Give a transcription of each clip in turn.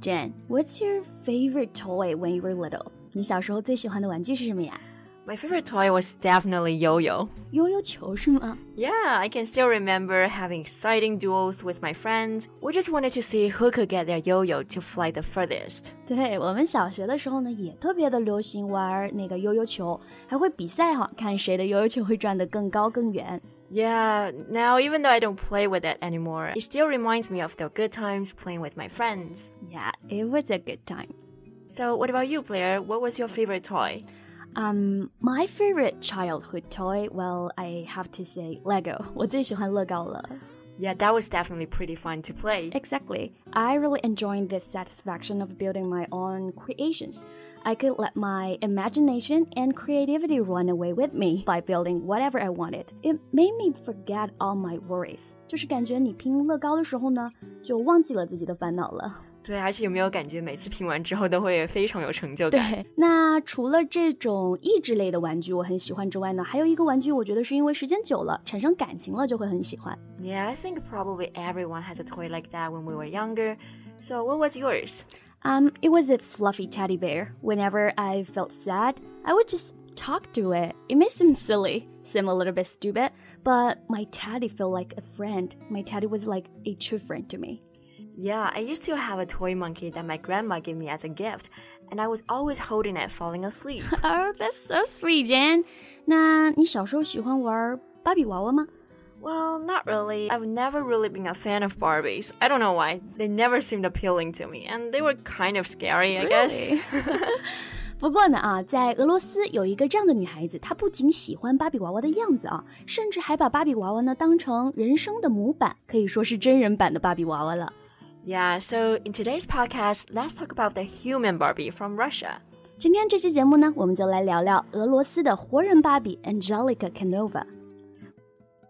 Jen, what's your favorite toy when you were little？你小时候最喜欢的玩具是什么呀 ？My favorite toy was definitely yo-yo. 悠悠球是吗？Yeah, I can still remember having exciting duels with my friends. We just wanted to see who could get their yo-yo to fly the furthest. 对我们小学的时候呢，也特别的流行玩那个悠悠球，还会比赛哈，看谁的悠悠球会转得更高更远。Yeah, now even though I don't play with it anymore, it still reminds me of the good times playing with my friends. Yeah, it was a good time. So, what about you, Blair? What was your favorite toy? Um, my favorite childhood toy, well, I have to say Lego. 我最喜欢乐高了。Yeah, that was definitely pretty fun to play. Exactly. I really enjoyed the satisfaction of building my own creations. I could let my imagination and creativity run away with me by building whatever I wanted. It made me forget all my worries. 就是感觉你拼乐高的时候呢，就忘记了自己的烦恼了。 对，而且有没有感觉每次拼完之后都会非常有成就感？对，那除了这种益智类的玩具我很喜欢之外呢，还有一个玩具，我觉得是因为时间久了产生感情了，就会很喜欢。Yeah, I think probably everyone has a toy like that when we were younger. So, what was yours? Um, it was a fluffy teddy bear. Whenever I felt sad, I would just talk to it. It may seem silly, seem a little bit stupid, but my teddy felt like a friend. My teddy was like a true friend to me. Yeah, I used to have a toy monkey that my grandma gave me as a gift, and I was always holding it falling asleep. oh, that's so sweet, Jen. 那你小时候喜欢玩芭比娃娃吗？Well, not really. I've never really been a fan of Barbies. I don't know why. They never seemed appealing to me, and they were kind of scary, I guess. 不过呢啊，在俄罗斯有一个这样的女孩子，她不仅喜欢芭比娃娃的样子啊，甚至还把芭比娃娃呢当成人生的模板，可以说是真人版的芭比娃娃了。 yeah, so in today's podcast, let's talk about the human Barbie from Russia. 今天这期节目呢，我们就来聊聊俄罗斯的活人芭比 Angelica Kenova。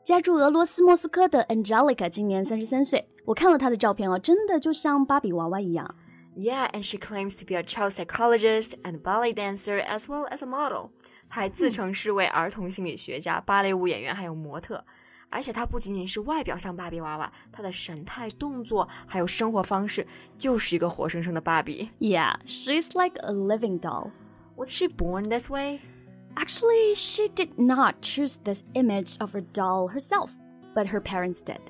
家住俄罗斯莫斯科的 Angelica 今年三十三岁，我看了她的照片哦，真的就像芭比娃娃一样。Yeah, and she claims to be a child psychologist and ballet dancer as well as a model. 她还自称是位儿童心理学家、芭蕾舞演员还有模特。嗯而且她不仅仅是外表像芭比娃娃，她的神态、动作还有生活方式就是一个活生生的芭比。Yeah, she's like a living doll. Was she born this way? Actually, she did not choose this image of her doll herself, but her parents did.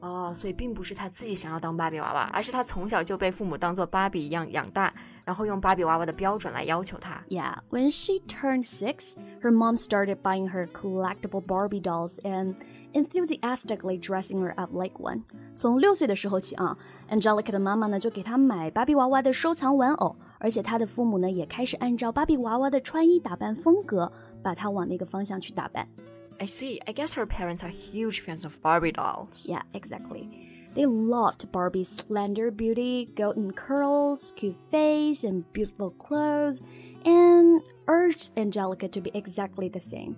哦，所以并不是她自己想要当芭比娃娃，而是她从小就被父母当做芭比一样养大。 然后用芭比娃娃的标准来要求她。Yeah, when she turned six, her mom started buying her collectible Barbie dolls and enthusiastically dressing her up like one. 从六岁的时候起啊，Angelica 的妈妈呢就给她买芭比娃娃的收藏玩偶，而且她的父母呢也开始按照芭比娃娃的穿衣打扮风格，把她往那个方向去打扮。I see. I guess her parents are huge fans of Barbie dolls. Yeah, exactly. They loved Barbie's slender beauty, golden curls, cute face, and beautiful clothes, and urged Angelica to be exactly the same.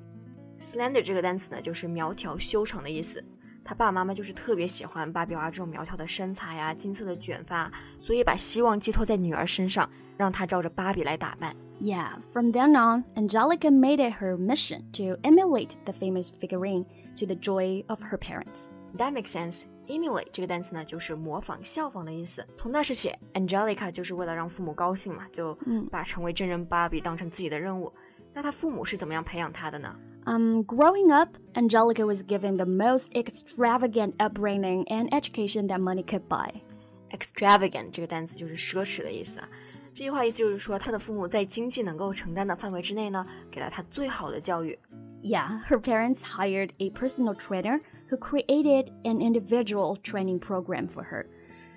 Slender 这个单词呢，就是苗条、修长的意思。他爸爸妈妈就是特别喜欢芭比娃娃这种苗条的身材呀、金色的卷发，所以把希望寄托在女儿身上，让她照着芭比来打扮。Yeah, from then on, Angelica made it her mission to emulate the famous figurine to the joy of her parents. That makes sense. Emulate 这个单词呢，就是模仿、效仿的意思。从那时起，Angelica 就是为了让父母高兴嘛，就把成为真人芭比当成自己的任务。那她父母是怎么样培养她的呢？Um, growing up, Angelica was given the most extravagant upbringing and education that money could buy. Extravagant 这个单词就是奢侈的意思啊。这句话意思就是说，她的父母在经济能够承担的范围之内呢，给了她最好的教育。Yeah, her parents hired a personal trainer created an individual training program for her。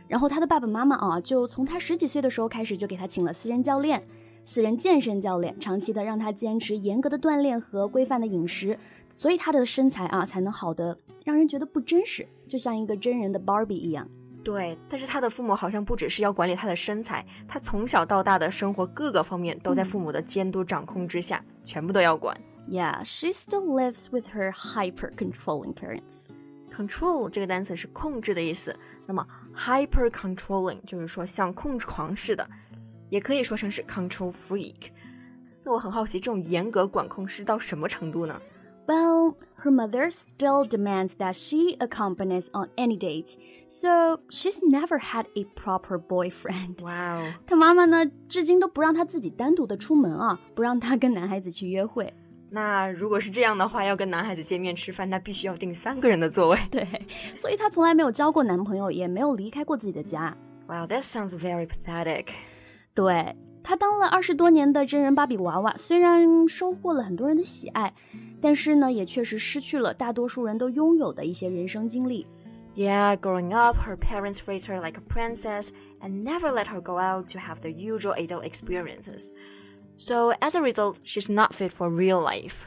然后她的爸爸妈妈啊，就从她十几岁的时候开始，就给她请了私人教练、私人健身教练，长期的让她坚持严格的锻炼和规范的饮食，所以她的身材啊才能好的让人觉得不真实，就像一个真人的 Barbie 一样。对，但是他的父母好像不只是要管理他的身材，他从小到大的生活各个方面都在父母的监督掌控之下，全部都要管。Yeah, she still lives with her hyper controlling parents. Control 这个单词是控制的意思，那么 hyper controlling 就是说像控制狂似的，也可以说成是 control freak。那我很好奇，这种严格管控是到什么程度呢？Well, her mother still demands that she accompanies on any dates, so she's never had a proper boyfriend. Wow. 她妈妈呢，至今都不让她自己单独的出门啊，不让她跟男孩子去约会。 那如果是这样的话，要跟男孩子见面吃饭，那必须要订三个人的座位。对，所以她从来没有交过男朋友，也没有离开过自己的家。Wow, that sounds very pathetic. 对，她当了二十多年的真人芭比娃娃，虽然收获了很多人的喜爱。但是呢，也确实失去了大多数人都拥有的一些人生经历。Yeah, growing up, her parents raised her like a princess and never let her go out to have the usual adult experiences. So as a result, she's not fit for real life.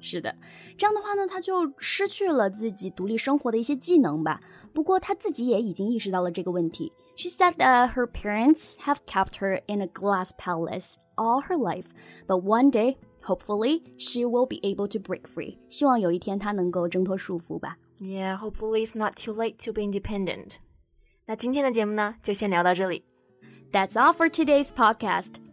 是的，这样的话呢，她就失去了自己独立生活的一些技能吧。不过她自己也已经意识到了这个问题。She said that her parents have kept her in a glass palace all her life, but one day Hopefully, she will be able to break free. 希望有一天她能够挣脱束缚吧。Yeah, hopefully it's not too late to be independent. 那今天的节目呢，就先聊到这里。That's all for today's podcast.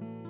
thank you